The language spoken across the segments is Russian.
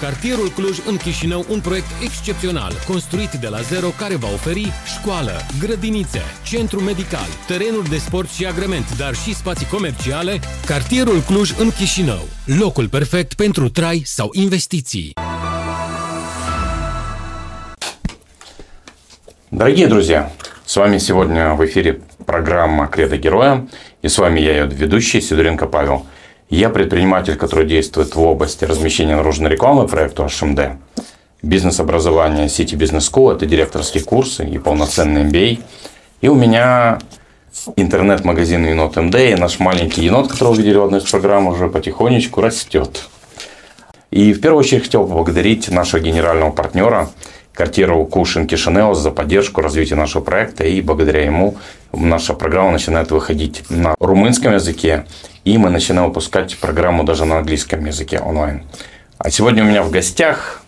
Cartierul Cluj în Chișinău, un proiect excepțional, construit de la zero, care va oferi școală, grădinițe, centru medical, terenuri de sport și agrement, dar și spații comerciale. Cartierul Cluj în Chișinău, locul perfect pentru trai sau investiții. Дорогие друзья, с вами сегодня в эфире программа «Кредо героя». И с вами я, ее ведущий, Сидоренко Павел. Я предприниматель, который действует в области размещения наружной рекламы проекту HMD. Бизнес-образование City Business School – это директорские курсы и полноценный MBA. И у меня интернет-магазин Енот МД, и наш маленький енот, которого вы видели в одной из программ, уже потихонечку растет. И в первую очередь хотел поблагодарить нашего генерального партнера – квартиру Кушин Кишинеос за поддержку развития нашего проекта. И благодаря ему наша программа начинает выходить на румынском языке. И мы начинаем выпускать программу даже на английском языке онлайн. А сегодня у меня в гостях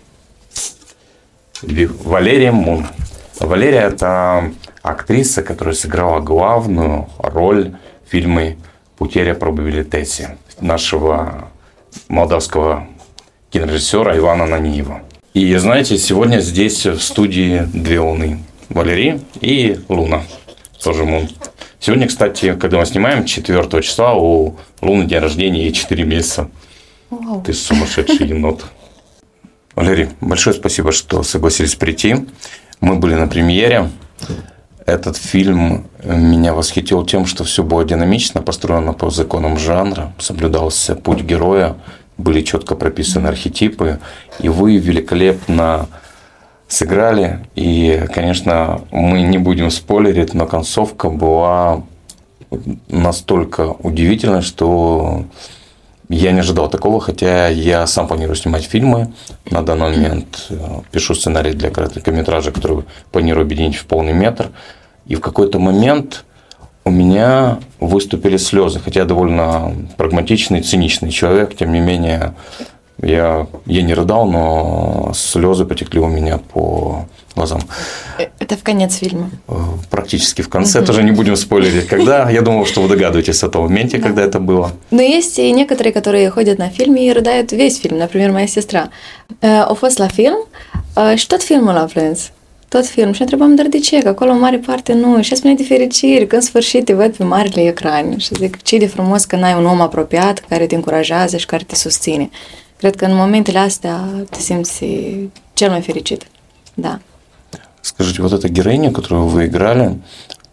Валерия Мун. Валерия – это актриса, которая сыграла главную роль в фильме «Путеря пробабилитеси» нашего молдавского кинорежиссера Ивана Наниева. И знаете, сегодня здесь в студии две луны. Валерий и Луна. Тоже Мун. Сегодня, кстати, когда мы снимаем, 4 числа у Луны день рождения, ей 4 месяца. Вау. Ты сумасшедший енот. Валерий, большое спасибо, что согласились прийти. Мы были на премьере. Этот фильм меня восхитил тем, что все было динамично, построено по законам жанра, соблюдался путь героя, были четко прописаны архетипы, и вы великолепно сыграли. И, конечно, мы не будем спойлерить, но концовка была настолько удивительной, что я не ожидал такого, хотя я сам планирую снимать фильмы. На данный момент э, пишу сценарий для короткометража, который планирую объединить в полный метр. И в какой-то момент у меня выступили слезы. Хотя я довольно прагматичный, циничный человек, тем не менее, я, я не рыдал, но слезы потекли у меня по глазам. Это в конец фильма? Э, практически в конце. Угу. Тоже не будем спойлерить. Когда? Я думал, что вы догадываетесь о том моменте, да. когда это было. Но есть и некоторые, которые ходят на фильм и рыдают весь фильм. Например, моя сестра. О fost la film și tot filmul a plâns. tot film și întrebam, dar de ce? Că acolo în mare parte nu. Și spune de fericire, că în sfârșit te văd pe marile ecrane. Și zic, ce de frumos că n-ai un om apropiat care te încurajează și care te susține. Cred că în momentele astea te simți cel mai fericit. Да. Скажите, вот эта героиня, которую вы играли,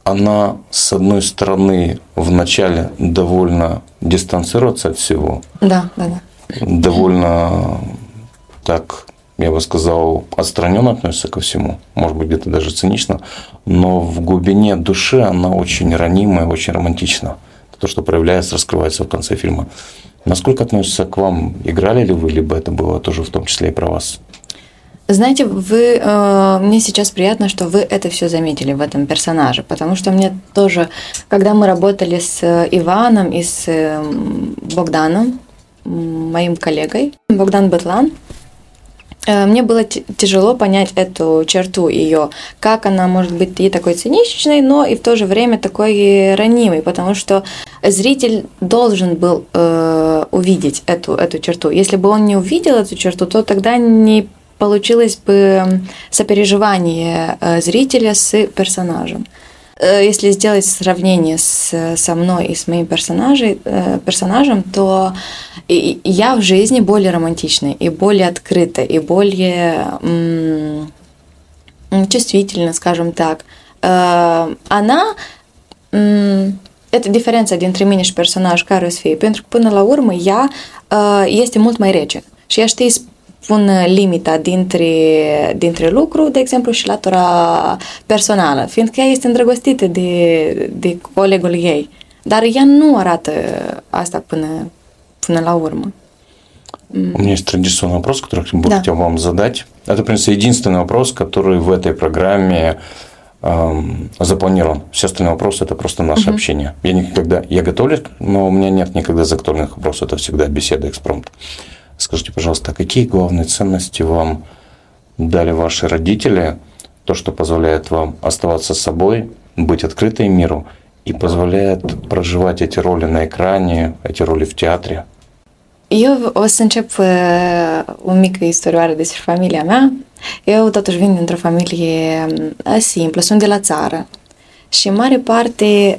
она, с одной стороны, вначале довольно дистанцируется от всего. Да, да, да. Довольно так я бы сказал, отстраненно относится ко всему, может быть, где-то даже цинично, но в глубине души она очень ранимая, очень романтична. То, что проявляется, раскрывается в конце фильма. Насколько относится к вам? Играли ли вы, либо это было тоже в том числе и про вас? Знаете, вы, э, мне сейчас приятно, что вы это все заметили в этом персонаже, потому что мне тоже, когда мы работали с Иваном и с Богданом, моим коллегой, Богдан Бетлан, Э, мне было тяжело понять эту черту ее, как она может быть и такой циничной, но и в то же время такой ранимой, потому что зритель должен был э, увидеть эту, эту черту. Если бы он не увидел эту черту, то тогда не получилось бы сопереживание э, зрителя с персонажем. Э, если сделать сравнение с, со мной и с моим персонажем, э, персонажем, то я в жизни более романтичная и более открыта, и более м- чувствительна, скажем так. Э, она это diferența dintre mine și personaj care o să fie, pentru că până la urmă ea este pun limita dintre, dintre lucru, de exemplu, și latura personală, fiindcă ea este îndrăgostită de, de colegul ei. Dar ea nu arată asta până, până la урму. У меня есть традиционный вопрос, который я бы да. хотел вам задать. Это, в принципе, единственный вопрос, который в этой программе эм, запланирован. Все остальные вопросы – это просто наше угу. общение. Я никогда, я готовлюсь, но у меня нет никогда заготовленных вопросов. Это всегда беседа экспромт. Скажите, пожалуйста, какие главные ценности вам дали ваши родители, то, что позволяет вам оставаться собой, быть открытой миру и позволяет проживать эти роли на экране, эти роли в театре? Eu o să încep o mică istorioară despre familia mea. Eu totuși vin dintr-o familie simplă, sunt de la țară. Și în mare parte,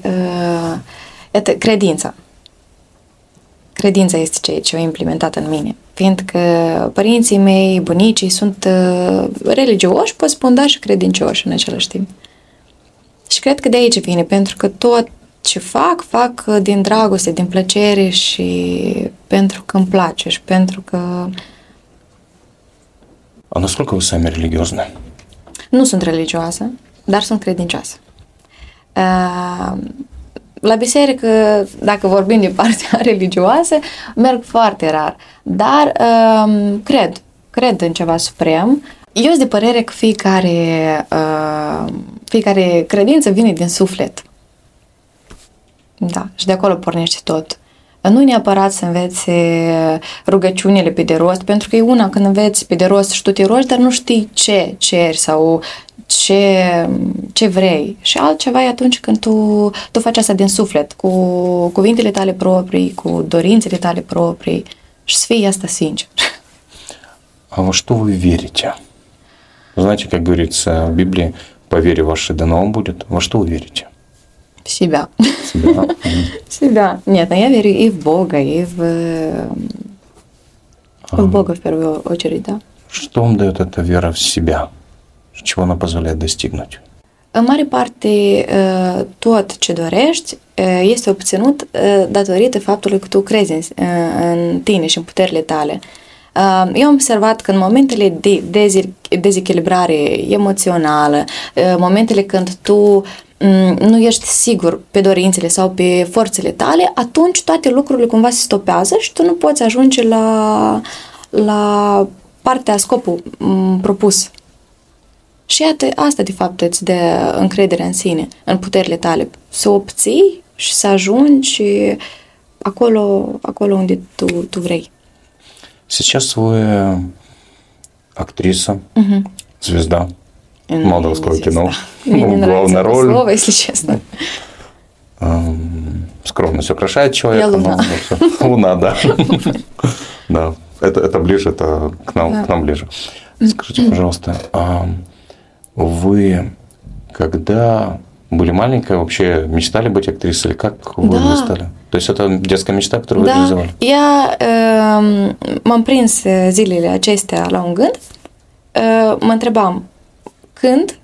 credința. Credința este ceea ce a implementat în mine. Fiindcă părinții mei, bunicii sunt uh, religioși, pot spun, da, și credincioși în același timp. Și cred că de aici vine, pentru că tot ce fac, fac din dragoste, din plăcere și pentru că îmi place și pentru că... А насколько вы сами религиозны? Nu sunt religioasă, dar sunt credincioasă. la biserică, dacă vorbim de partea religioasă, merg foarte rar, dar cred, cred în ceva suprem. Eu sunt de părere că fiecare, fiecare credință vine din suflet. Da, și de acolo pornește tot Nu neapărat să înveți rugăciunile pe de rost, pentru că e una când înveți pe de rost și tu te rogi, dar nu știi ce ceri sau ce, ce vrei. Și altceva e atunci când tu, tu faci asta din suflet, cu cuvintele tale proprii, cu dorințele tale proprii și să fii asta sincer. А во что вы верите? Знаете, как говорится в Библии, по вере вашей дано будет. Во что вы верите? В себя. Себя. себя. Нет, но я верю и в Бога, и в, в Бога в первую очередь, да. Что вам дает эта вера в себя? Чего она позволяет достигнуть? În mare parte, tot ce dorești este obținut datorită faptului că tu crezi în tine și în puterile tale. Eu am observat că în momentele de dezechilibrare emoțională, momentele când tu nu ești sigur pe dorințele sau pe forțele tale, atunci toate lucrurile cumva se stopează și tu nu poți ajunge la, la partea, scopul propus. Și iată, asta de fapt îți dă încredere în sine, în puterile tale. Să obții și să ajungi acolo, acolo unde tu, tu vrei. Сейчас вы актриса, угу. звезда молдавского кино. Мне не Главная роль. слово, если честно. Скромность украшает человека. Я луна. но- Луна, да. Да, это, это ближе, это к нам, Да. к нам ближе. Скажите, пожалуйста, а вы когда были маленькая, вообще мечтали быть актрисой? Или как вы Да. стали? То есть это детская мечта, которую вы Da, реализовали? ea, uh, m-am prins uh, zilele acestea la un gând. Uh, Mă întrebam când,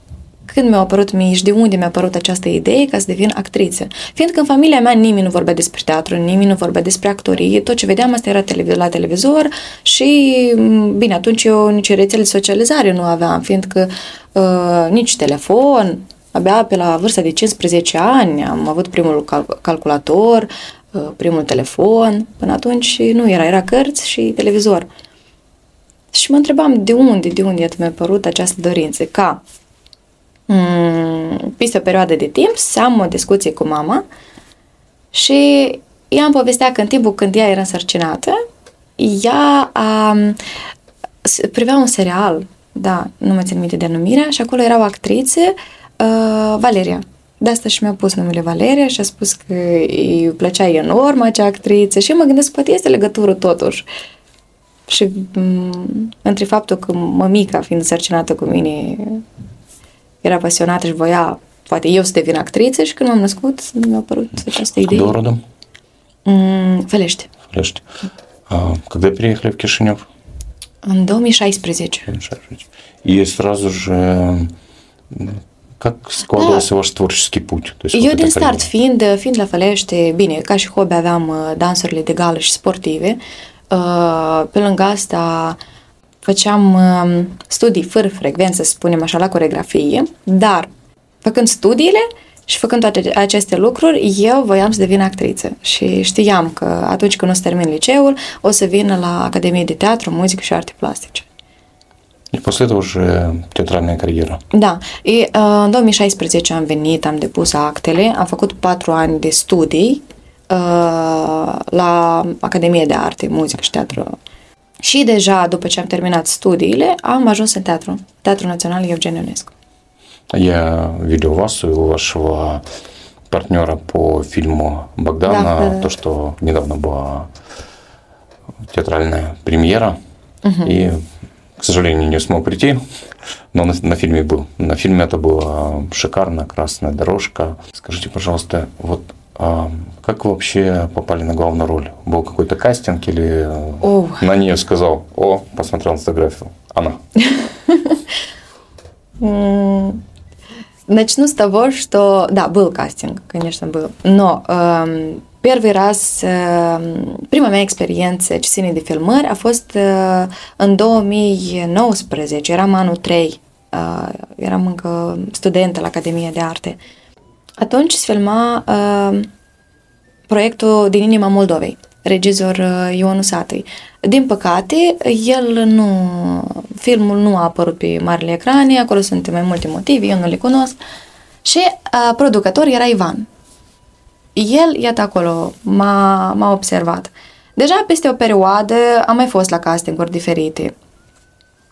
când mi-a apărut mie și de unde mi-a apărut această idee ca să devin actriță. Fiindcă în familia mea nimeni nu vorbea despre teatru, nimeni nu vorbea despre actorie, tot ce vedeam asta era televiz- la televizor și, m, bine, atunci eu nici rețele de socializare nu aveam, fiindcă uh, nici telefon, abia pe la vârsta de 15 ani am avut primul cal- calculator, uh, primul telefon, până atunci nu era, era cărți și televizor. Și mă întrebam de unde, de unde mi-a apărut această dorință, ca mm, peste o perioadă de timp să am o discuție cu mama și ea îmi povestea că în timpul când ea era însărcinată, ea a, s- privea un serial, da, nu mai țin minte denumirea, și acolo era o actriță, uh, Valeria. De asta și mi-a pus numele Valeria și a spus că îi plăcea enorm acea actriță și mă gândesc, poate este legătură totuși. Și m- între faptul că mămica, fiind sărcinată cu mine, era pasionată și voia, poate eu să devin actriță și când m-am născut, mi-a apărut această idee. Кто родом? Mm, Felește. Флеште. А когда переехали в Кишинев? În 2016. И сразу же м, как складывался ваш tворческий путь? То есть Eu вот din эта start, карьера. fiind, fiind la Fălește, bine, ca și hobby aveam uh, dansurile de gală și sportive, uh, pe lângă asta făceam um, studii fără frecvență, să spunem așa, la coregrafie, dar făcând studiile și făcând toate aceste lucruri, eu voiam să devin actriță și știam că atunci când o să termin liceul, o să vin la Academie de Teatru, Muzică și Arte Plastice. И после этого уже театральная карьера. Da, e, uh, în 2016 am venit, am depus actele, am făcut patru ani de studii uh, la Academie de Arte, Muzică și Teatru. Și deja, după ce am terminat studiile, am ajuns în teatru, Teatrul Național Eugen Ionescu. Я видел вас и у вашего партнера по фильму Богдана, Да, да, да. то, что недавно было театральная премьера. Угу. И, к сожалению, не смог прийти, но на, на фильме был. На фильме это было шикарно, красная дорожка. Скажите, пожалуйста, вот а как вы вообще попали на главную роль? Был какой-то кастинг или oh. на нее сказал, о, посмотрел фотографию, она? Начну с того, что да, был кастинг, конечно, был, но um, Первый раз, prima mea experiență ce ține de filmări a fost în 2019, eram anul 3, eram încă studentă la Academia de Arte. Atunci se filma proiectul din inima Moldovei, regizor Ionu Satui. Din păcate, el nu, filmul nu a apărut pe marile ecrane, acolo sunt mai multe motive, eu nu le cunosc. Și uh, producător era Ivan, el, iată acolo, m-a, m-a observat. Deja peste o perioadă am mai fost la castinguri diferite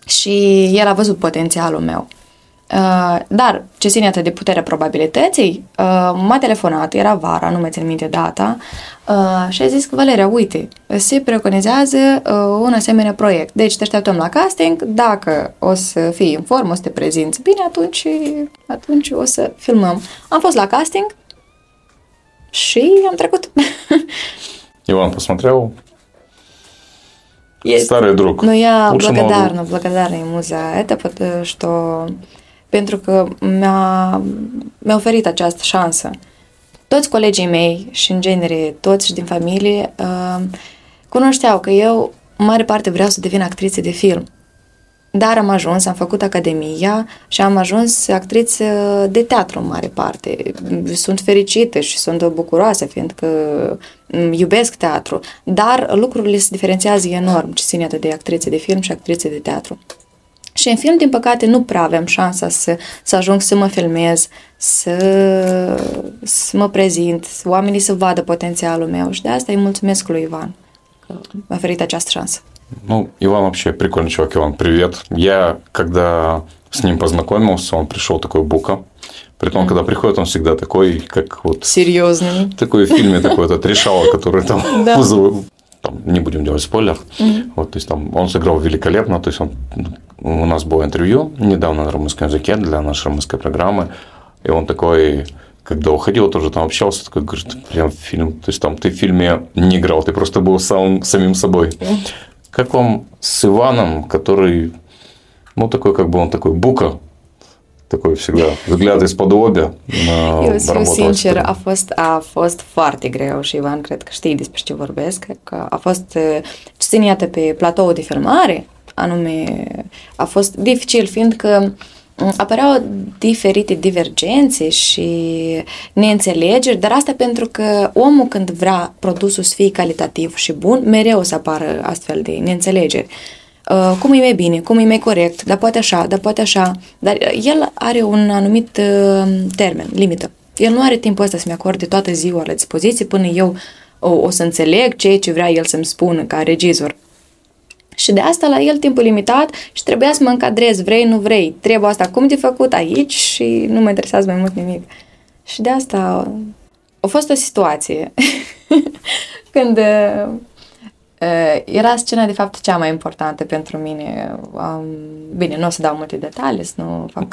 și el a văzut potențialul meu. Uh, dar ce ține atât de puterea probabilității, uh, m-a telefonat, era vara, nu mai țin minte data, uh, și a zis că, Valeria, uite, se preconizează uh, un asemenea proiect. Deci te așteptăm la casting, dacă o să fii în formă, o să te prezinți bine, atunci, atunci o să filmăm. Am fost la casting, și am trecut. Иван посмотрел. Есть. Старый друг. Ну, я Лучше благодарна, благодарна ему за это, потому что pentru că mi-a, mi-a oferit această șansă. Toți colegii mei și, în genere, toți din familie uh, cunoșteau că eu, în mare parte, vreau să devin actriță de film. Dar am ajuns, am făcut academia și am ajuns actriță de teatru în mare parte. Sunt fericită și sunt bucuroasă fiindcă iubesc teatru, dar lucrurile se diferențiază enorm ce ține de actriță de film și actriță de teatru. Și în film, din păcate, nu prea avem șansa să, să ajung să mă filmez, să, să mă prezint, oamenii să vadă potențialul meu și de asta îi mulțumesc lui Ivan că mi-a oferit această șansă. Ну, Иван вообще прикольный чувак. Иван, привет. Я, когда с ним познакомился, он пришел такой бука. Притом, mm. когда приходит, он всегда такой, как вот... Серьезный. Такой в фильме такой этот решала, который там. Там, не будем делать спойлер. Mm-hmm. Вот, то есть там он сыграл великолепно. То есть он, у нас было интервью недавно на румынском языке для нашей румынской программы. И он такой, когда уходил, тоже там общался, такой говорит, прям фильм, то есть там ты в фильме не играл, ты просто был сам, самим собой. Mm. Как вам с Иваном, который, ну, такой, как бы он такой бука, такой всегда взгляд из-под лобia. Eu sunt sincer, a fost, a fost foarte greu și Ivan cred că știi despre ce vorbesc, că a fost ținiată pe platou de filmare, anume a fost dificil fiindcă apăreau diferite divergențe și neînțelegeri, dar asta pentru că omul când vrea produsul să fie calitativ și bun, mereu să apară astfel de neînțelegeri. Uh, cum e mai bine, cum e mai corect, dar poate așa, dar poate așa, dar el are un anumit uh, termen, limită. El nu are timpul ăsta să-mi acorde toată ziua la dispoziție până eu o, o să înțeleg ceea ce vrea el să-mi spună ca regizor. Și de asta la el timpul limitat și trebuia să mă încadrez, vrei, nu vrei, trebuie asta cum de făcut aici și nu mă interesează mai mult nimic. Și de asta a fost o situație când uh, era scena de fapt cea mai importantă pentru mine. Um, bine, nu o să dau multe detalii, să nu fac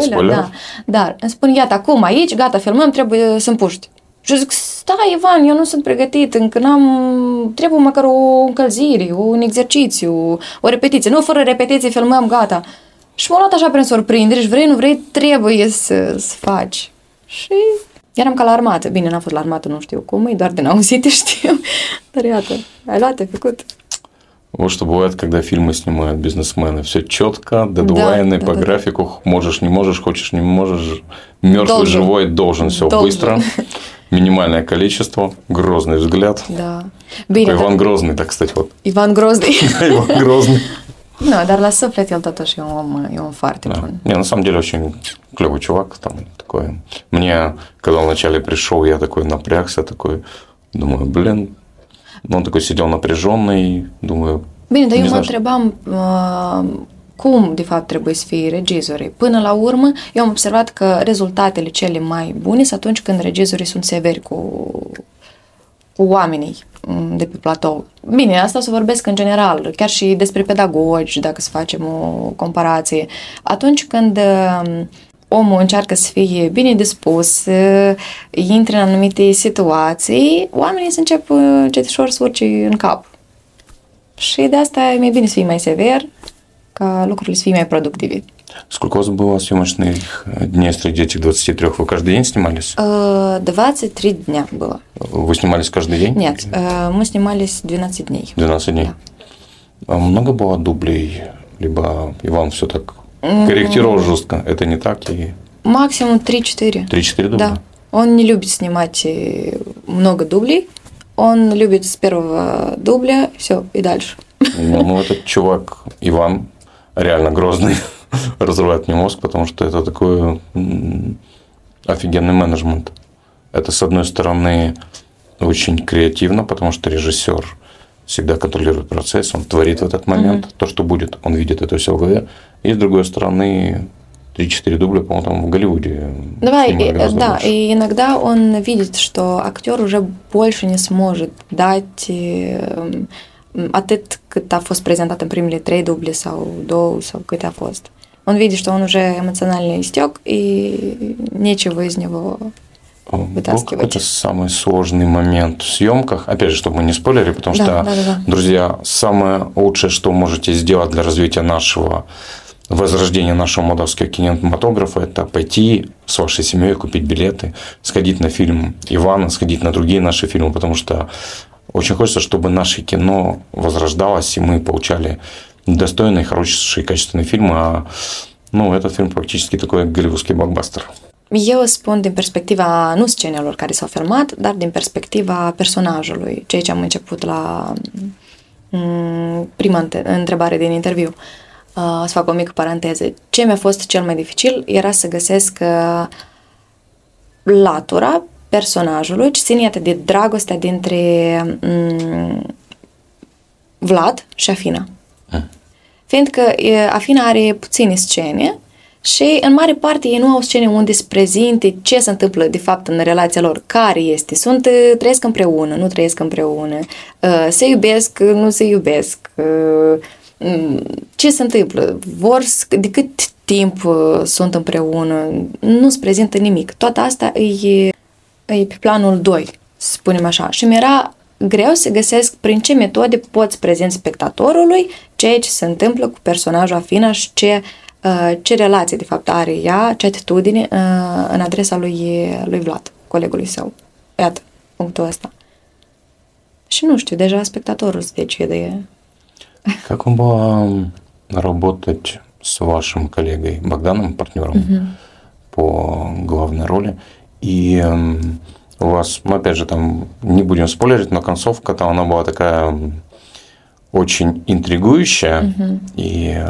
spoiler, da. Dar îmi spun, iată, acum aici, gata, filmăm, trebuie să împuști. Și zic, stai Ivan, eu nu sunt pregătit, încă n-am, trebuie măcar o încălzire, un exercițiu, o repetiție. Nu, fără repetiție filmăm, gata. Și m-a luat așa prin surprindere și vrei, nu vrei, trebuie să, să faci. Și eram ca la armată. Bine, n-am fost la armată, nu știu cum, e doar din auzite știu. Dar iată, ai luat, ai făcut. Вот что бывает, когда фильмы снимают бизнесмены. Все четко, дедлайны да, по да, графику. Да. Можешь, не можешь, хочешь, не можешь. Мертвый, должен. живой, должен все должен. быстро. Минимальное количество, грозный взгляд. Да. Bine, Иван Грозный, так, кстати, вот. Иван Грозный. Иван Грозный. Ну, dar la suflet el totuși e un, e un foarte да. bun. Не, на самом деле очень клевый чувак. Там такой. Мне, когда он вначале пришел, я такой напрягся, такой, думаю, блин, ну, он такой sидел напряженный, думаю... Bine, dar eu mă întrebam uh, cum, de fapt, trebuie să fie regizorii. Până la urmă, eu am observat că rezultatele cele mai bune sunt atunci când regizorii sunt severi cu, cu oamenii mm, de pe platou. Bine, asta o să vorbesc în general, chiar și despre pedagogi, dacă să facem o comparație. Atunci când um, omul încearcă să fie bine dispus, intre în anumite situații, oamenii să încep cetișor să urce în cap. Și de asta e mai bine să fii mai sever, ca lucrurile să fie mai productive. Сколько у вас было съемочных дней среди этих 23? Вы каждый день снимались? 23 дня было. Вы снимались каждый день? Нет, мы снимались 12 дней. 12 дней? Да. А много было дублей? Либо Иван все так корректировал жестко? Это не так? И... Максимум 3-4. 3-4 дубля? Да. Он не любит снимать э, много дублей. Он любит с первого дубля, все, и дальше. Ну, ну этот чувак, Иван, реально грозный. разрывает мне мозг, потому что это такой офигенный менеджмент. Это, с одной стороны, очень креативно, потому что режиссер всегда контролирует процесс, он творит в этот момент mm-hmm. то, что будет, он видит это все в голове. И, с другой стороны, 3-4 дубля, по-моему, там в Голливуде. Давай, и, да, больше. и иногда он видит, что актер уже больше не сможет dать э, atât cât a fost prezentat în primele trei duble sau două sau câte a fost. он видит, что он уже эмоционально истек, и нечего из него вытаскивать. Это самый сложный момент в съемках. Опять же, чтобы мы не спойлерили, потому да, что, да, да, да. друзья, самое лучшее, что можете сделать для развития нашего возрождения нашего молдавского кинематографа, это пойти с вашей семьей, купить билеты, сходить на фильм Ивана, сходить на другие наши фильмы, потому что очень хочется, чтобы наше кино возрождалось, и мы получали достойные, хорошие, качественные фильмы, а ну, этот фильм практически такой голливудский блокбастер. Eu spun din perspectiva nu scenelor care s-au filmat, dar din perspectiva personajului, ceea ce am început la prima întrebare din interviu. Să fac o mică paranteză. Ce mi-a fost cel mai dificil era să găsesc latura personajului, ce ține de dragostea dintre Vlad și Afina. Mm fiindcă Afina are puține scene și în mare parte ei nu au scene unde se prezinte ce se întâmplă de fapt în relația lor, care este, sunt, trăiesc împreună, nu trăiesc împreună, se iubesc, nu se iubesc, ce se întâmplă, vor, de cât timp sunt împreună, nu se prezintă nimic. Toată asta e, e pe planul 2, să spunem așa. Și mi-era greu să găsesc prin ce metode poți prezint spectatorului ceea ce se întâmplă cu personajul Afina și ce, uh, ce relație de fapt are ea, ce atitudine uh, în adresa lui, lui Vlad, colegului său. Iată, punctul ăsta. Și nu știu, deja spectatorul se decide. Как вам было работать с вашим коллегой Богданом, партнером угу. по главной роли? И у вас, ну, опять же, там не будем спойлерить, но концовка там она была такая очень интригующая. Угу. И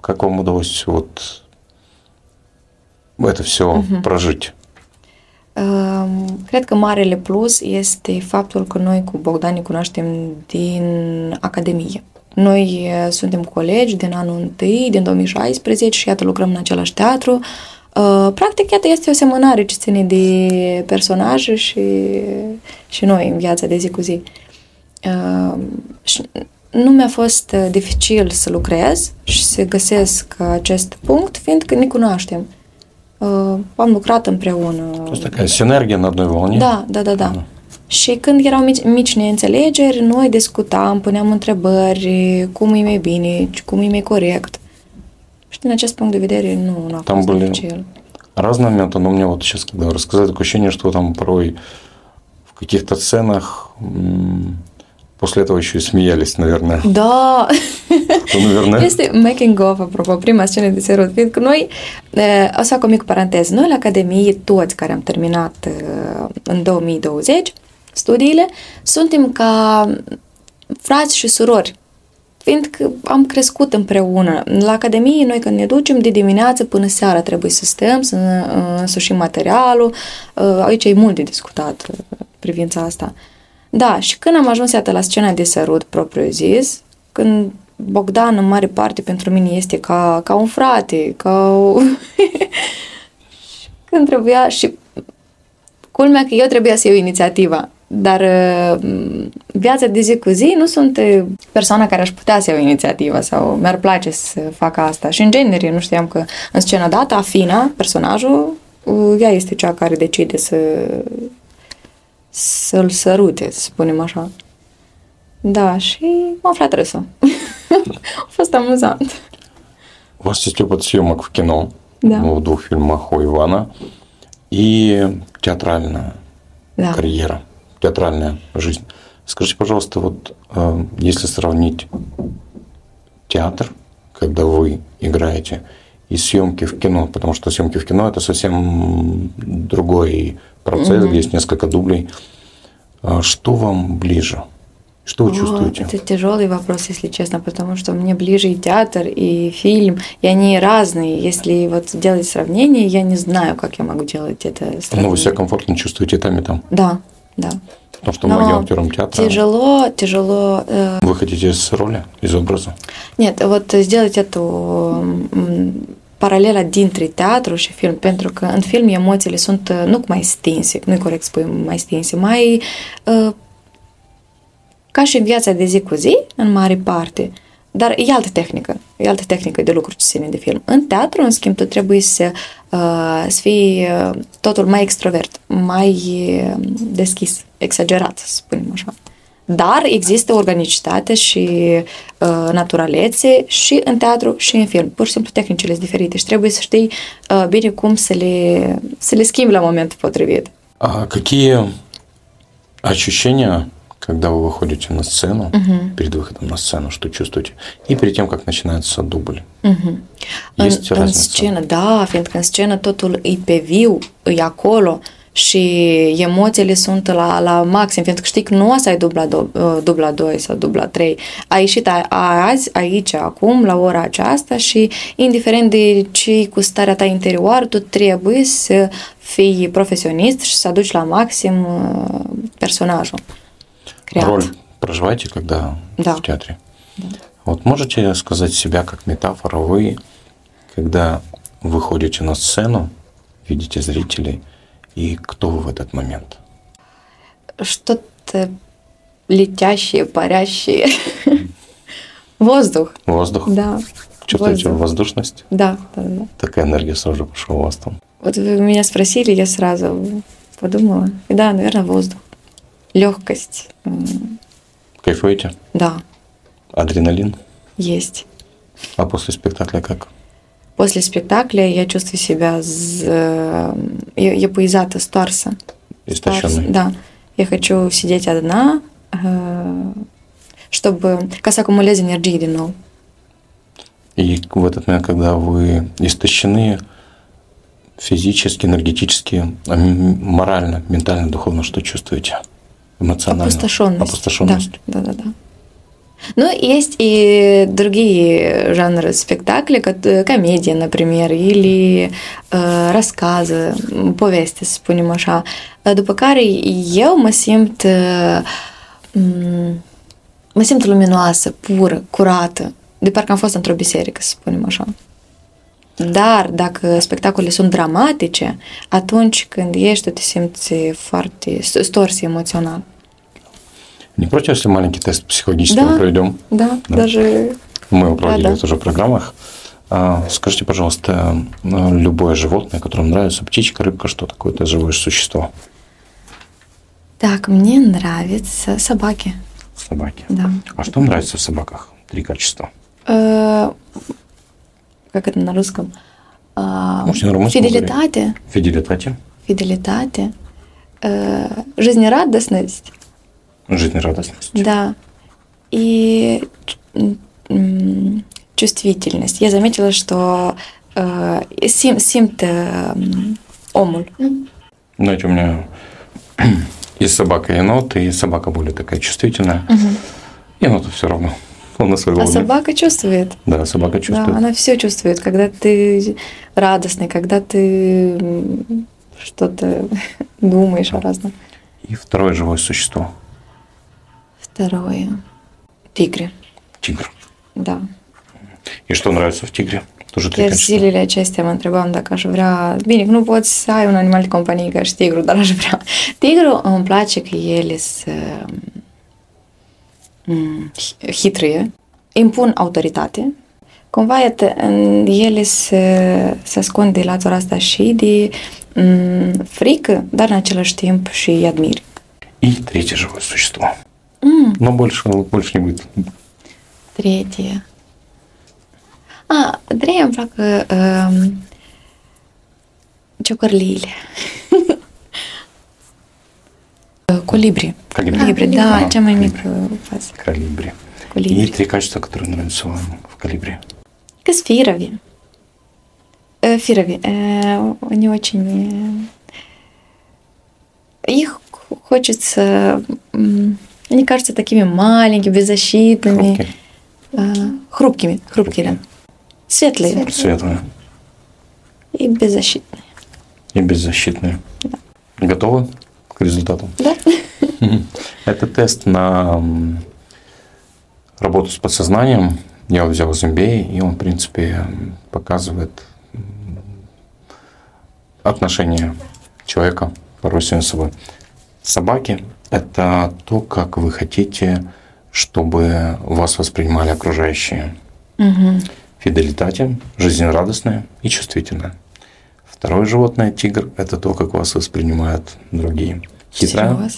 как вам удалось вот это все угу. прожить? Cred că marele plus este faptul că noi cu Bogdan ne cunoaștem din Academie. Noi suntem colegi din anul 1, din 2016 și iată lucrăm în același teatru. Uh, practic, iată, este o semănare ce ține de personaje și, și noi în viața de zi cu zi. Uh, și nu mi-a fost uh, dificil să lucrez și să găsesc acest punct, fiindcă ne cunoaștem. Am lucrat împreună. Asta ca sinergie în одной волне. Da, da, da, da. da. Și când erau mici, mici neînțelegeri, noi discutam, puneam întrebări, cum e mai bine, cum e mai corect. Și din acest punct de vedere nu, nu a там fost были dificil. разные моменты, но мне вот сейчас, когда вы рассказали, такое ощущение, что там порой в каких-то сценах после этого еще и смеялись, наверное. Da! Что, наверное... Este making of, apropo, prima scenă de serut, fiindcă noi, o să fac o mică paranteză, noi la Academie, toți care am terminat în 2020 studiile, suntem ca frați și surori fiindcă am crescut împreună. La Academie, noi când ne ducem de dimineață până seara trebuie să stăm, să însușim materialul. Aici e mult de discutat privința asta. Da, și când am ajuns iată la scena de sărut propriu zis, când Bogdan în mare parte pentru mine este ca, ca un frate, ca o... când trebuia și culmea că eu trebuia să iau inițiativa Dar uh, viața de zi cu zi nu sunt uh, persoana care aș putea să iau inițiativa sau mi-ar place să fac asta. Și în genere nu știam că în scena dată, Afina, personajul, uh, ea este cea care decide să să-l sărute, să spunem așa. Да, și m-am aflat râsul. A fost amuzant. У вас есть опыт съемок в кино, Да. ну, в двух фильмах у Ивана, и театральная Да. карьера, Театральная жизнь. Скажите, пожалуйста, вот э, если сравнить театр, когда вы играете, и съемки в кино, потому что съемки в кино это совсем другой процесс, где есть несколько дублей. А Что вам ближе? Что вы О, чувствуете? Это тяжелый вопрос, если честно, потому что мне ближе и театр, и фильм, и они разные. Если вот делать сравнение, я не знаю, как я могу делать это Ну, сравнение. вы себя комфортно чувствуете там, и там. Да, да. Потому что Но многим актерам театра Тяжело, тяжело. э, вы хотите из роли, из образа. Нет, вот сделать эту м, paralelă dintre teatru și film, pentru că în film emoțiile sunt uh, nu mai stinse, nu-i corect spui mai stinse, mai uh, ca și în viața de zi cu zi, în mare parte, dar e altă tehnică, e altă tehnică de lucru ce ține de film. În teatru, în schimb, tu trebuie să, uh, să fii uh, totul mai extrovert, mai uh, deschis, exagerat, să spunem așa. Dar există organicitate și uh, naturalețe și în teatru și în film. Pur și simplu tehnicile sunt diferite și trebuie să știi uh, bine cum să le, să le schimbi la momentul potrivit. А какие ощущения, когда вы выходите на сцену, перед выходом на сцену, что чувствуете? И перед тем, как начинается дубль. Есть în, în разница? scenă, da, fiindcă în scenă totul e pe viu, e acolo și emoțiile sunt la, la maxim, fiindcă știi că nu o să ai dubla, do, uh, dubla 2 sau dubla 3. Ai ieșit a, a, azi, aici, acum, la ora aceasta și indiferent de ce cu starea ta interioară, tu trebuie să fii profesionist și să aduci la maxim uh, personajul Creat. Роль проживаете, когда Да. в театре? Вот можете сказать себя как метафора вы, когда выходите на сцену, видите зрителей, и кто вы в этот момент? Что-то летящее, парящее. Воздух. Воздух? Да. Чувствуете воздух. воздушность? Да, да, да. Такая энергия сразу пошла у вас там. Вот вы меня спросили, я сразу подумала. И да, наверное, воздух. Легкость. Кайфуете? Да, Адреналин? есть. А после спектакля как? После спектакля я чувствую себя з... э, я, я поизата старса. Истощенный? Да. Я хочу сидеть одна, э, чтобы energie din nou. И в этот момент, когда вы истощены физически, энергетически, морально, ментально, духовно, что чувствуете? Эмоционально? Опустошенность. Опустошенность. Да, да, да, да. Ну, есть и другие жанры спектакля, э, комедия, например, или uh, рассказы, м, poveste, să spunem așa, Uh, după care eu mă simt uh, m, mă simt luminoasă, pură, curată, de parcă am fost într-o biserică, să spunem așa. Dar dacă spectacolele sunt dramatice, atunci când ești, tu te simți foarte stors emoțional. Не против, если маленький тест психологический Да. мы проведем? Да, Да. даже Мы его проводили да. тоже в программах. А, Скажите, пожалуйста, а, любое животное, которое вам нравится, птичка, рыбка, что такое, это живое существо? Так, мне нравятся собаки. Собаки. Да. А что нравится в собаках? Три качества. Э, как это на русском? А, Можете на румынском Фиделитате. Фиделитате, Фиделитате. Э, жизнерадостность. Жизнерадостность. Да. И чувствительность. Я заметила, что э, сим, сим-то м, омуль. Знаете, у меня и собака енот, и собака более такая чувствительная. Еноту все равно. Он на своей А волне. собака чувствует. Да, собака чувствует. Да, она все чувствует, когда ты радостный, когда ты что-то думаешь о разном. И второе живое существо. Второе. Тигры. Тигр. Да. И что нравится в тигре? Тоже три Chiar качества. zilele acestea mă întrebam dacă aș vrea... Bine, nu poți să ai un animal de companie ca și tigru, dar aș vrea... Tigru îmi place că ele să mm, hitruie, impun autoritate. Cumva, iată, în ele se, se ascunde de latura asta și de mm, frică, dar în același timp și admiri. И третье живое существо. Но больше, больше не будет. Третье. Treia îmi plac ciocărliile. Colibri. Колибри. Colibri, da, Ага, cea mai колибри. Колибри. Колибри. И три качества, которые нравятся вам в sunt фирови. Э, Фирови. э, Они очень... э, Их хочется... Они кажутся такими маленькими, беззащитными. Хрупкие, э, Хрупкими. Хрупкие, да. Светлые светлые и беззащитные. и беззащитные. Готовы к результату? Да? Это тест на работу с подсознанием. Я его взял из MBA, и он, в принципе, показывает отношение человека порой с собой. Собаки – это то, как вы хотите, чтобы вас воспринимали окружающие. Мгм. Фиделитате, жизнерадостное и чувствительное. Второе животное – тигр – это то, как вас воспринимают другие. Хитрая,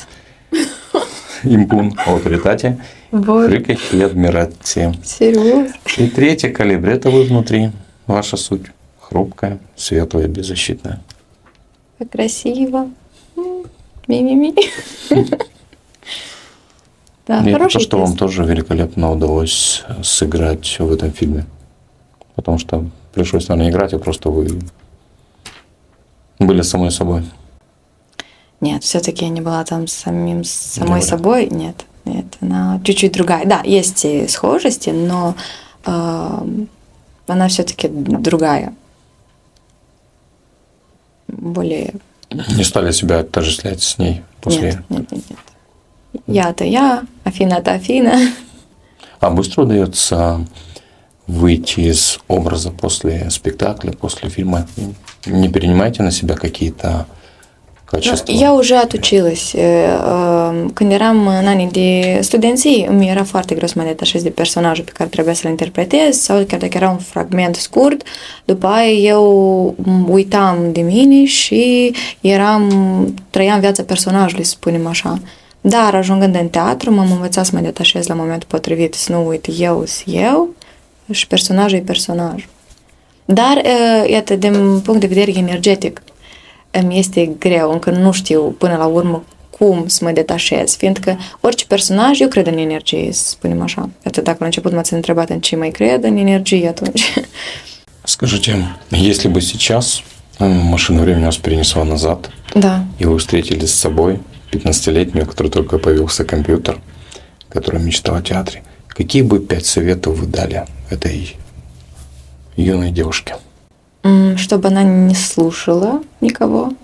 импун, авторитате, Вот. хрыкать и адмирате. Серьез? И третье калибр – это вы внутри, ваша суть. Хрупкая, светлая, беззащитная. Как красиво. Ми-ми-ми. Да, и это то, что вам тоже великолепно удалось сыграть в этом фильме. Потому что пришлось, наверное, играть, а просто вы были самой собой. Нет, все-таки я не была там самим самой была. собой. Нет, нет, она чуть-чуть другая. Да, есть и схожести, но эм, она все-таки другая. Более... Не стали себя отождествлять с ней после. Нет, нет, нет, нет. Я-то я, Афина-то Афина. А быстро удается выйти из образа после спектакля, после фильма? Не перенимаете на себя какие-то Nu, качества? eu уже отучилась. E, uh, Când eram în anii de studenții, îmi era foarte greu să mă detașez de personajul pe care trebuia să-l interpretez sau chiar dacă era un fragment scurt, după aia eu uitam de mine și eram, trăiam viața personajului, să spunem așa. Dar ajungând în teatru, m-am învățat să mă detașez la momentul potrivit, să nu uit eu sunt eu și personajul e personaj. Dar, uh, iată, din punct de vedere energetic, îmi este greu, încă nu știu până la urmă cum să mă detașez, fiindcă orice personaj, eu cred în energie, să spunem așa. Iată, dacă la început m-ați întrebat în ce mai cred, în energie atunci. Скажите, если бы сейчас м, машина времени вас перенесла назад, Da. и вы встретились с собой, 15-летнюю, у которой только появился компьютер, которая мечтала о театре, какие бы пять советов вы дали этой юной девушке? Чтобы она не слушала никого,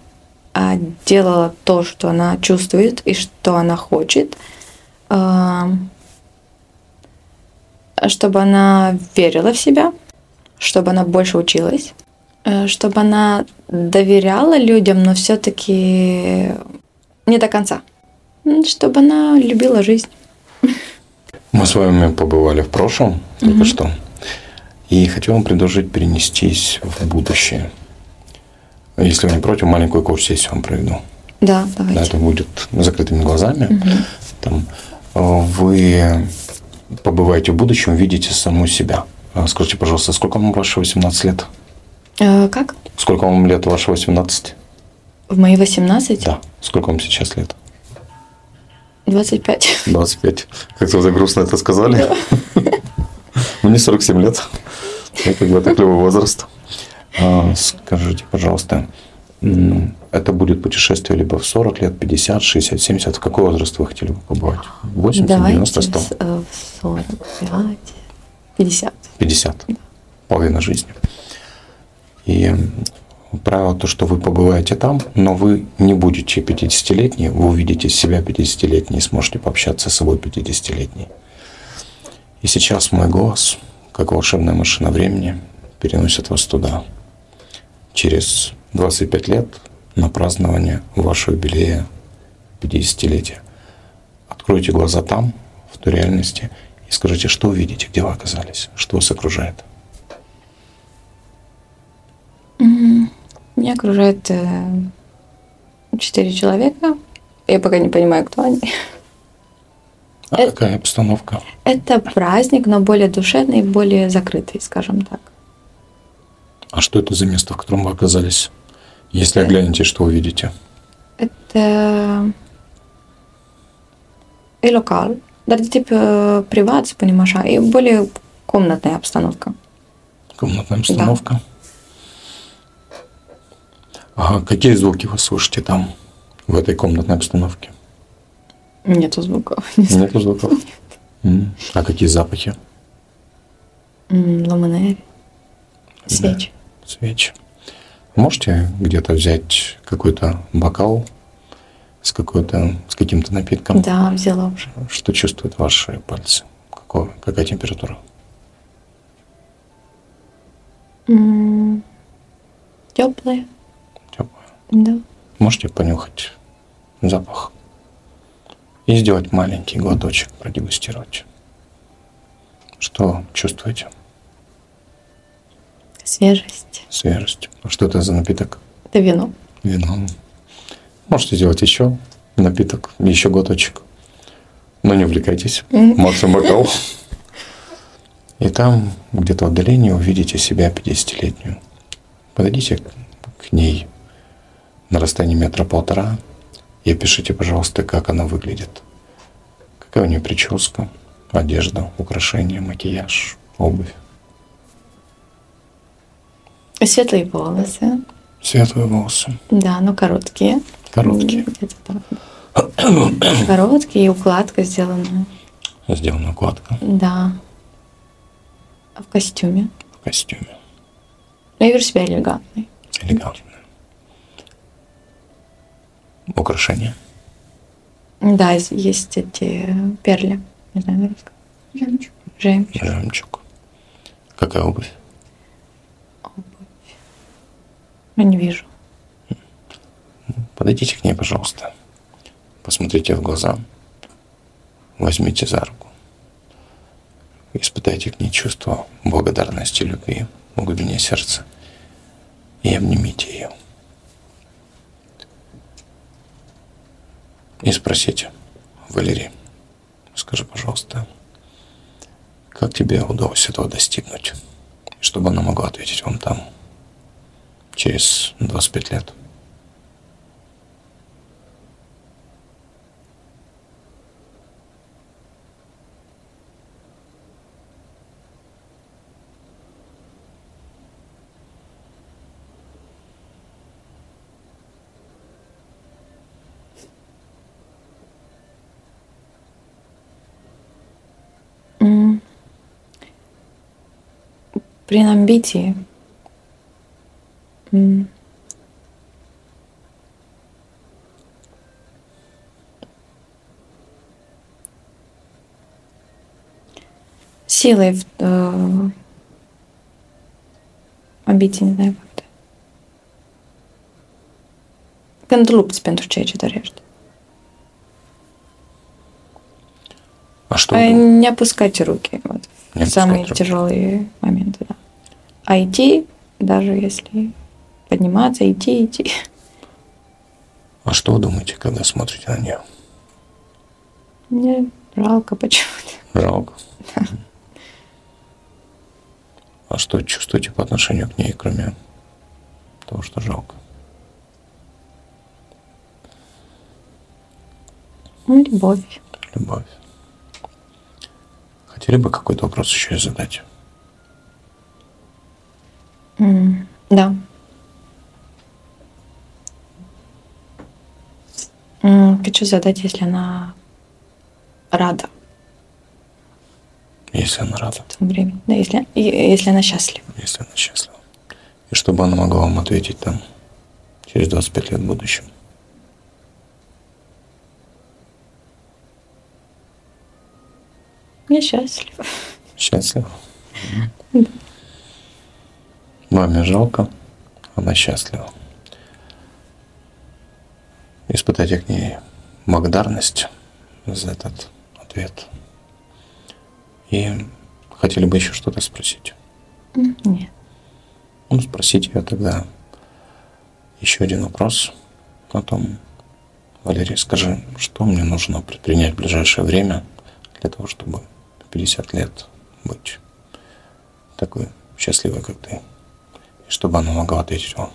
а делала то, что она чувствует и что она хочет. Чтобы она верила в себя, чтобы она больше училась, э, чтобы она доверяла людям, но все-таки не до конца. Чтобы она любила жизнь. Мы с вами побывали в прошлом только что. И хочу вам предложить перенестись в будущее. Если вы не против, маленькую коуч-сессию вам проведу. Да, Да, давайте. это будет закрытыми глазами. Там э, вы побываете в будущем, видите саму себя. А Скажите, пожалуйста, сколько вам ваше 18 лет? Э, Как? Сколько вам лет ваше 18? В мои 18? Да. Сколько вам сейчас лет? 25. 25. Как-то вы грустно это сказали. Мне 47 лет. Я как бы это клевый возраст. А, Скажите, пожалуйста, это будет путешествие либо в 40 лет, 50, 60, 70? В какой возраст вы хотели бы побывать? 80, Давайте 90, 100? с- э, в 45, 50. 50. Половина жизни. И правило то, что вы побываете там, но вы не будете 50-летней, вы увидите себя 50-летней и сможете пообщаться с собой 50-летней. И сейчас мой голос, как волшебная машина времени, переносят вас туда. Через 25 лет на празднование вашего юбилея 50-летия. Откройте глаза там, в той реальности, и скажите, что увидите, где вы оказались, что вас окружает. Меня окружает э, четыре человека. Я пока не понимаю, кто они. А Это- какая обстановка? Это праздник, но более душевный, более закрытый, скажем так. А что это за место, в котором вы оказались? Если оглянете, что увидите? Это и локал, даже типа приват, понимаешь, и более комнатная обстановка. Комнатная обстановка. А какие звуки вы слышите там, в этой комнатной обстановке? Нету звуков. Не знаю. Нет звуков? М. А какие запахи? Ламинери. Свечи. Свечи. Можете где-то взять какой-то бокал с, какой-то, с каким-то напитком? Да, взяла уже. Что чувствуют ваши пальцы? Какое, какая температура? Теплые. Теплая. Да. Можете понюхать запах и сделать маленький глоточек, продегустировать. Что чувствуете? Свежесть. Свежесть. А Что это за напиток? Это вино. Вино. Можете сделать еще напиток, еще глоточек. Но не увлекайтесь. Максимум бокал. И там, где-то в отдалении, увидите себя 50-летнюю. Подойдите к ней на расстоянии метра полтора и опишите, пожалуйста, как она выглядит. Какая у нее прическа, одежда, украшения, макияж, обувь. Светлые волосы. Светлые волосы. Да, но короткие. Короткие. Где-то так. Короткие, и укладка сделана. Сделана укладка Да. В костюме. в костюме. Ну, я вижу себя элегантной. Элегантная. Украшения. Да, есть- эти перли. Не знаю, на русском. Жемчуг. Жемчуг. Жемчуг. Какая обувь? Ну, не вижу. Подойдите к ней, пожалуйста. Посмотрите в глаза. Возьмите за руку. Испытайте к ней чувство благодарности, любви в глубине сердца. И обнимите ее. И спросите, Валерий, скажи, пожалуйста, как тебе удалось этого достигнуть? Чтобы она могла ответить вам там через 25 лет. М. При амбиции. м, Силой в э, не знаю lupți pentru ceea ce dorești. А что? А не опускать руки вот, Не в самые руки. тяжелые моменты, да. А идти, даже если подниматься, идти, идти. А что вы думаете, когда смотрите на нее? Мне жалко почему-то. Жалко. А что чувствуете по отношению к ней, кроме того, что жалко? Ну, любовь. Любовь. Хотели бы какой-то вопрос еще задать? М, Да. М, Хочу задать, если она рада Если она рада, в том времени. Да, если, и- если она счастлива. если она счастлива. И чтобы она могла вам ответить там через 25 лет в будущем. Я счастлива. Счастлива? Маме жалко, она счастлива. Испытайте к ней благодарность за этот ответ. И хотели бы еще что-то спросить? Нет. Ну, спросите ее тогда еще один вопрос о том, Валерий, скажи, что мне нужно предпринять в ближайшее время для того, чтобы в 50 лет быть такой счастливой, как ты, чтобы она могла ответить вам.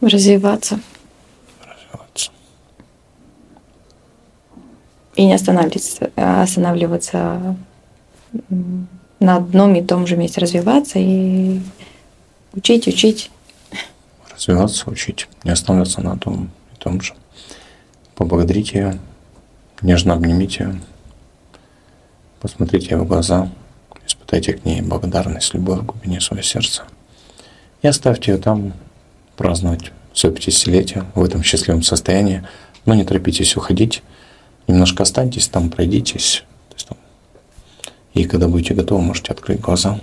Развиваться. И не останавливаться, останавливаться на одном и том же месте, развиваться и учить, учить. Развиваться, учить, не останавливаться на том и том же. Поблагодарите ее, нежно обнимите ее, посмотрите ей в глаза, испытайте к ней благодарность, любовь в глубине своего сердца. И оставьте ее там праздновать свое 50-летие в этом счастливом состоянии. Но не торопитесь уходить. Немножко останьтесь там, пройдитесь. И когда будете готовы, можете открыть глаза.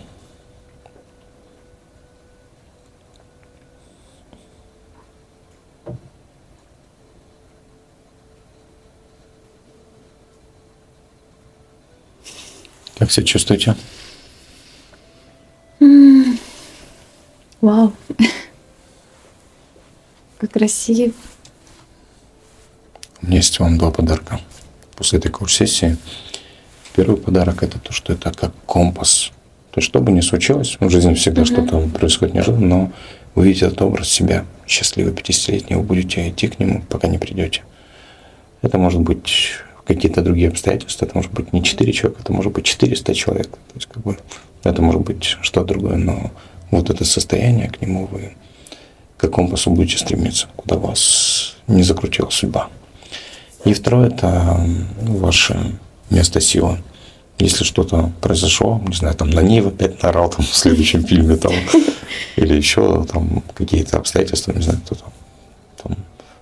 Как себя чувствуете? Вау! Как красиво. У меня есть вам два подарка после этой курс-сессии. Первый подарок – это то, что это как компас. То есть, что бы ни случилось, в жизни всегда что-то происходит неожиданно, но вы видите этот образ себя, счастливый 50-летний, вы будете идти к нему, пока не придете. Это может быть какие-то другие обстоятельства, это может быть не 4 человека, это может быть 400 человек. То есть, как бы, это может быть что-то другое, но вот это состояние, к нему вы как компасу будете стремиться, куда вас не закрутила судьба. И второе – это ну, ваше место силы. Если что-то произошло, не знаю, там на Нивы опять наорал там, в следующем фильме, там, или еще там какие-то обстоятельства, не знаю, кто там, там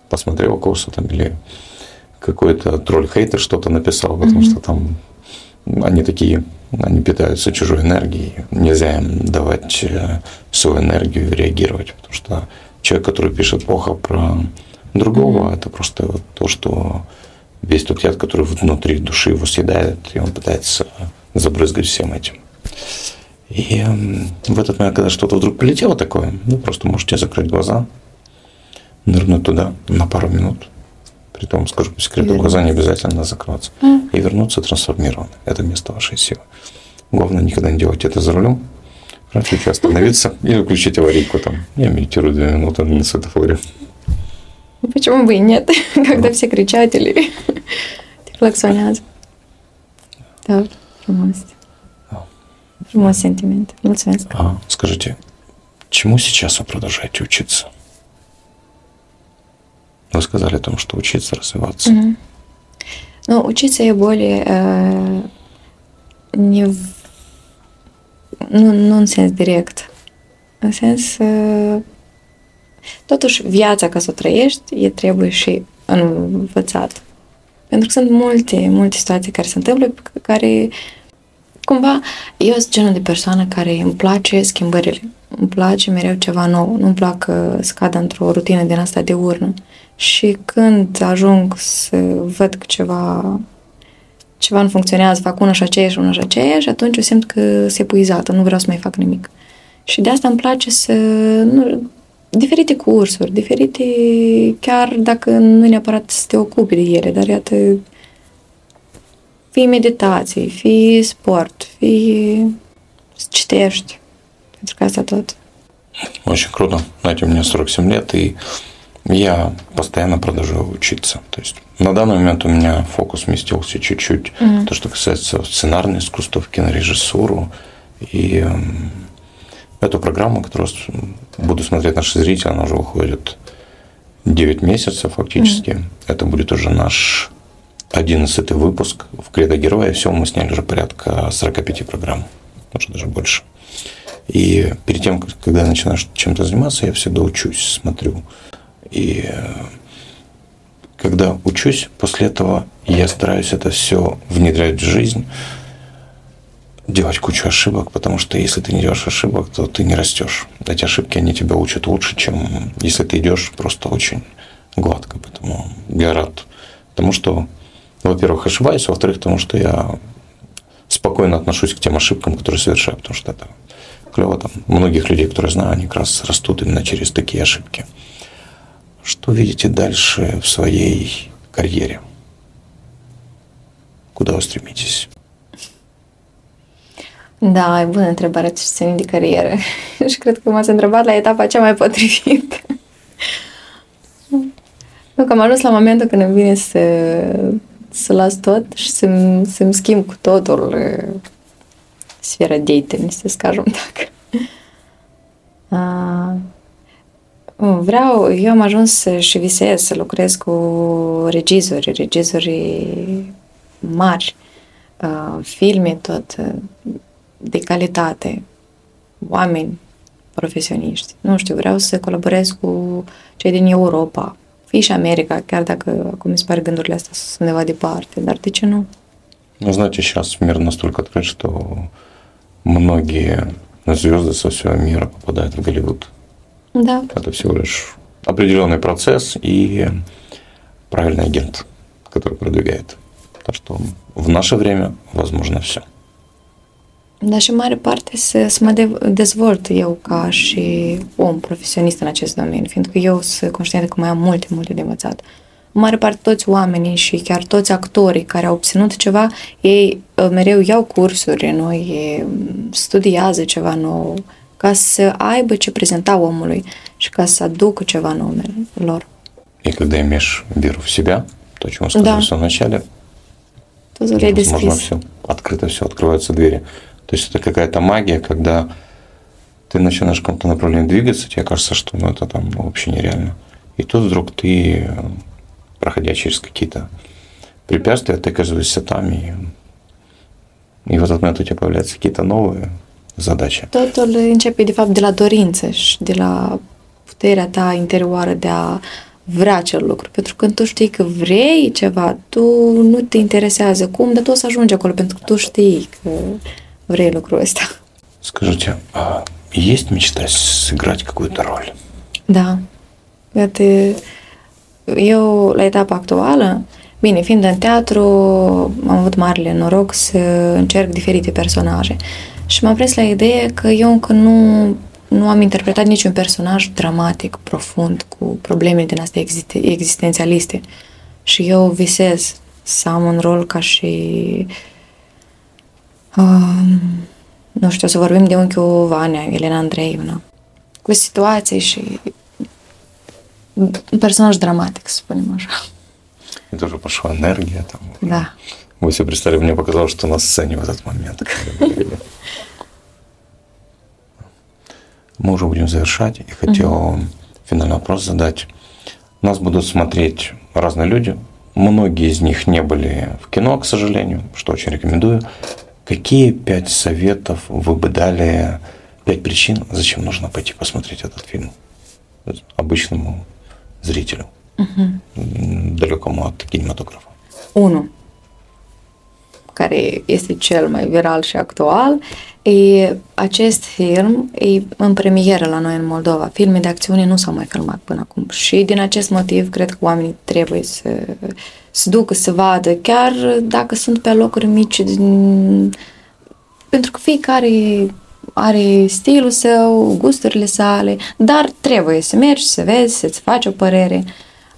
посмотрел курсы там, или какой-то тролль-хейтер что-то написал, потому что там они такие, они питаются чужой энергией, нельзя им давать э, свою энергию и реагировать, потому что человек, который пишет плохо про другого, это просто вот то, что весь тот яд, который внутри души его съедает, и он пытается забрызгать всем этим. И в этот момент, когда что-то вдруг полетело такое, ну, просто можете закрыть глаза, нырнуть туда на пару минут. Притом, скажу по секрету, глаза не обязательно закрываться. И вернуться трансформированно. Это место вашей силы. Главное, никогда не делать это за рулем. Чуть остановиться или включить аварийку там. Я медитирую две минуты на светофоре. Ну, Почему бы и нет, когда все кричат или клаксоnează. Da, frumos. Frumos sentiment. Mulțumesc. А, скажите, чему сейчас вы продолжаете учиться? Вы сказали о том, что учиться, развиваться. Ну, учиться я более э, не в, nu, nu în sens direct. În sens, uh, totuși, viața ca să o trăiești, e trebuie și învățat. Pentru că sunt multe, multe situații care se întâmplă, pe care cumva eu sunt genul de persoană care îmi place schimbările. Îmi place mereu ceva nou. Nu-mi plac uh, să cad într-o rutină din asta de urnă. Și când ajung să văd că ceva ceva nu funcționează, fac una și aceeași, una și aceeași, atunci eu simt că sunt epuizată, nu vreau să mai fac nimic. Și de asta îmi place să, nu, diferite cursuri, diferite, chiar dacă nu neapărat să te ocupi de ele, dar iată, fie meditație, fie sport, fie să citești, pentru că asta tot. Очень круто. Знаете, мне 47 лет, и я постоянно продолжаю учиться. То есть на данный момент у меня фокус сместился чуть-чуть. То, что касается сценарного искусства, в кинорежиссуру. И эм, эту программу, которую с- буду смотреть наши зрители, она уже выходит 9 месяцев фактически. Это будет уже наш 11 выпуск в «Кредо героя». Всего мы сняли уже порядка 45 программ, может даже больше. И перед тем, когда я начинаю чем-то заниматься, я всегда учусь, смотрю. И э, когда учусь, после этого я стараюсь это все внедрять в жизнь, делать кучу ошибок, потому что если ты не делаешь ошибок, то ты не растешь. Эти ошибки, они тебя учат лучше, чем если ты идешь просто очень гладко. Поэтому я рад тому, что, во-первых, ошибаюсь, во-вторых, тому, что я спокойно отношусь к тем ошибкам, которые совершаю, потому что это клево. Там многих людей, которые знаю, они как раз растут именно через такие ошибки. Что видите дальше в своей карьере? Куда вы stремитесь? Da, e bună întrebare ce ține de carieră. și cred că m-ați întrebat la etapa cea mai potrivită. nu, că am ajuns la momentul când îmi vine să, să las tot și să-mi, să-mi schimb cu totul uh, sfera деятельности, скажем так. Uh, vreau, eu am ajuns și visez să lucrez cu regizori, regizori mari, uh, filme tot uh, de calitate, oameni profesioniști. Nu știu, vreau să colaborez cu cei din Europa, fi și America, chiar dacă acum mi se pare gândurile astea sunt undeva departe, dar de ce nu? Ну, знаете, сейчас мир настолько открыт, что многие звезды со всего мира попадают в Голливуд. Да. Это всего лишь определенный процесс и правильный агент, который продвигает. Так что в наше время возможно все. Dar și în mare parte să, să mă de, dezvolt eu ca și om profesionist în acest domeniu, fiindcă eu sunt conștientă că mai am multe, multe de învățat. În mare parte toți oamenii și chiar toți actorii care au obținut ceva, ei uh, mereu iau cursuri noi, studiază ceva nou, ca să aibă ce prezenta omului și ca să aducă ceva nou lor. И когда имеешь веру в себя, то, о чем мы сказали да. в самом начале, возможно все, открыто все, открываются двери. То есть это какая-то магия, когда ты начинаешь в каком-то направлении двигаться, тебе кажется, что ну, это там вообще нереально. И тут вдруг ты, проходя через какие-то препятствия, ты оказываешься там, и, и в этот момент у тебя появляются какие-то новые задачи. Totul începe de fapt de la dorință și de la puterea ta interioară de a vrea acel lucru. Pentru că când tu știi că vrei ceva, tu nu te interesează cum, dar tu o să ajungi acolo pentru că tu știi că vrei lucrul ăsta. Скажите, а есть мечта сыграть какую-то роль? Da. Iată, eu, la etapa actuală, bine, fiind în teatru, am avut marele noroc să încerc diferite personaje. Și m-am prins la idee că eu încă nu, nu am interpretat niciun personaj dramatic, profund, cu probleme din astea existențialiste. Și eu visez să am un rol ca și uh, nu știu, să vorbim de unchiul Vania, Elena Andreevna, cu situații și un personaj dramatic, să spunem așa. И тоже пошла энергия там. Да. Вы себе представили, мне показалось, что на сцене в этот момент. Мы уже будем завершать. И хотел финальный вопрос задать. Нас будут смотреть разные люди. Многие из них не были в кино, к сожалению, что очень рекомендую. Какие пять советов вы бы дали, пять причин, зачем нужно пойти посмотреть этот фильм обычному зрителю, uh-huh. далекому от кинематографа? 1. care este cel mai viral și actual, e acest film e în premieră la noi în Moldova. Filme de acțiune nu s-au mai filmat până acum și din acest motiv cred că oamenii trebuie să se ducă să vadă, chiar dacă sunt pe locuri mici, pentru că fiecare are stilul său, gusturile sale, dar trebuie să mergi, să vezi, să-ți faci o părere.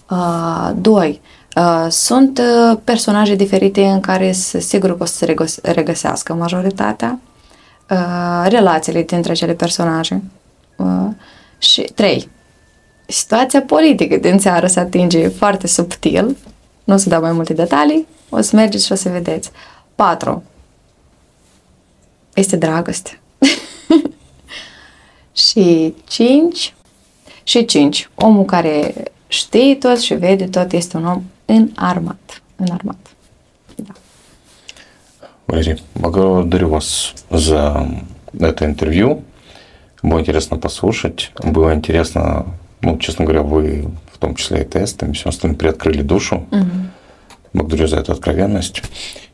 Uh, doi, uh, sunt uh, personaje diferite în care sigur că o să se regăsească majoritatea, uh, relațiile dintre acele personaje. Uh, și trei, situația politică din țară se atinge foarte subtil, nu o să dau mai multe detalii, o să mergeți și o să vedeți. 4. Este dragoste. și 5. Și 5. Omul care știe tot și vede tot este un om înarmat. Înarmat. Валерий, благодарю вас за это интервью. Было интересно послушать. Было интересно, ну, честно говоря, вы в том числе и тестами, все остальное приоткрыли душу. Угу. Благодарю за эту откровенность.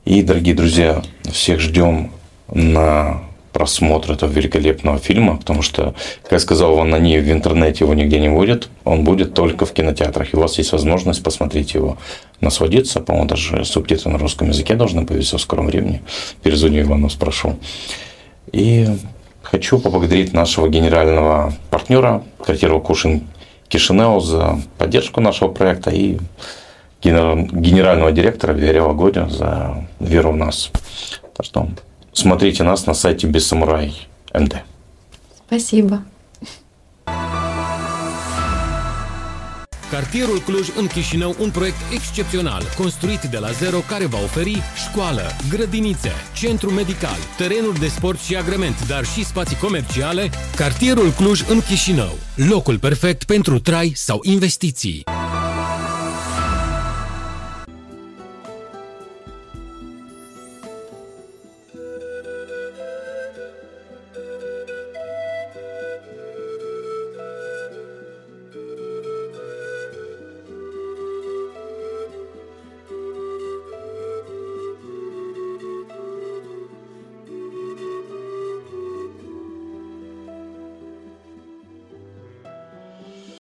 И, дорогие друзья, всех ждем на просмотр этого великолепного фильма, потому что, как я сказал, он на ней в интернете его нигде не будет, он будет только в кинотеатрах. И у вас есть возможность посмотреть его, насладиться. По-моему, даже субтитры на русском языке должны появиться в скором времени. Перезвоню Ивану, спрошу. И хочу поблагодарить нашего генерального партнера, квартиру Кушин Кишинео, за поддержку нашего проекта и генерального директора Верева Годя за веру в нас. Так что смотрите нас на сайте Без МД. Спасибо. Cartierul Cluj în Chișinău, un proiect excepțional, construit de la zero, care va oferi școală, grădinițe, centru medical, terenuri de sport și agrement, dar și spații comerciale. Cartierul Cluj în Chișinău, locul perfect pentru trai sau investiții.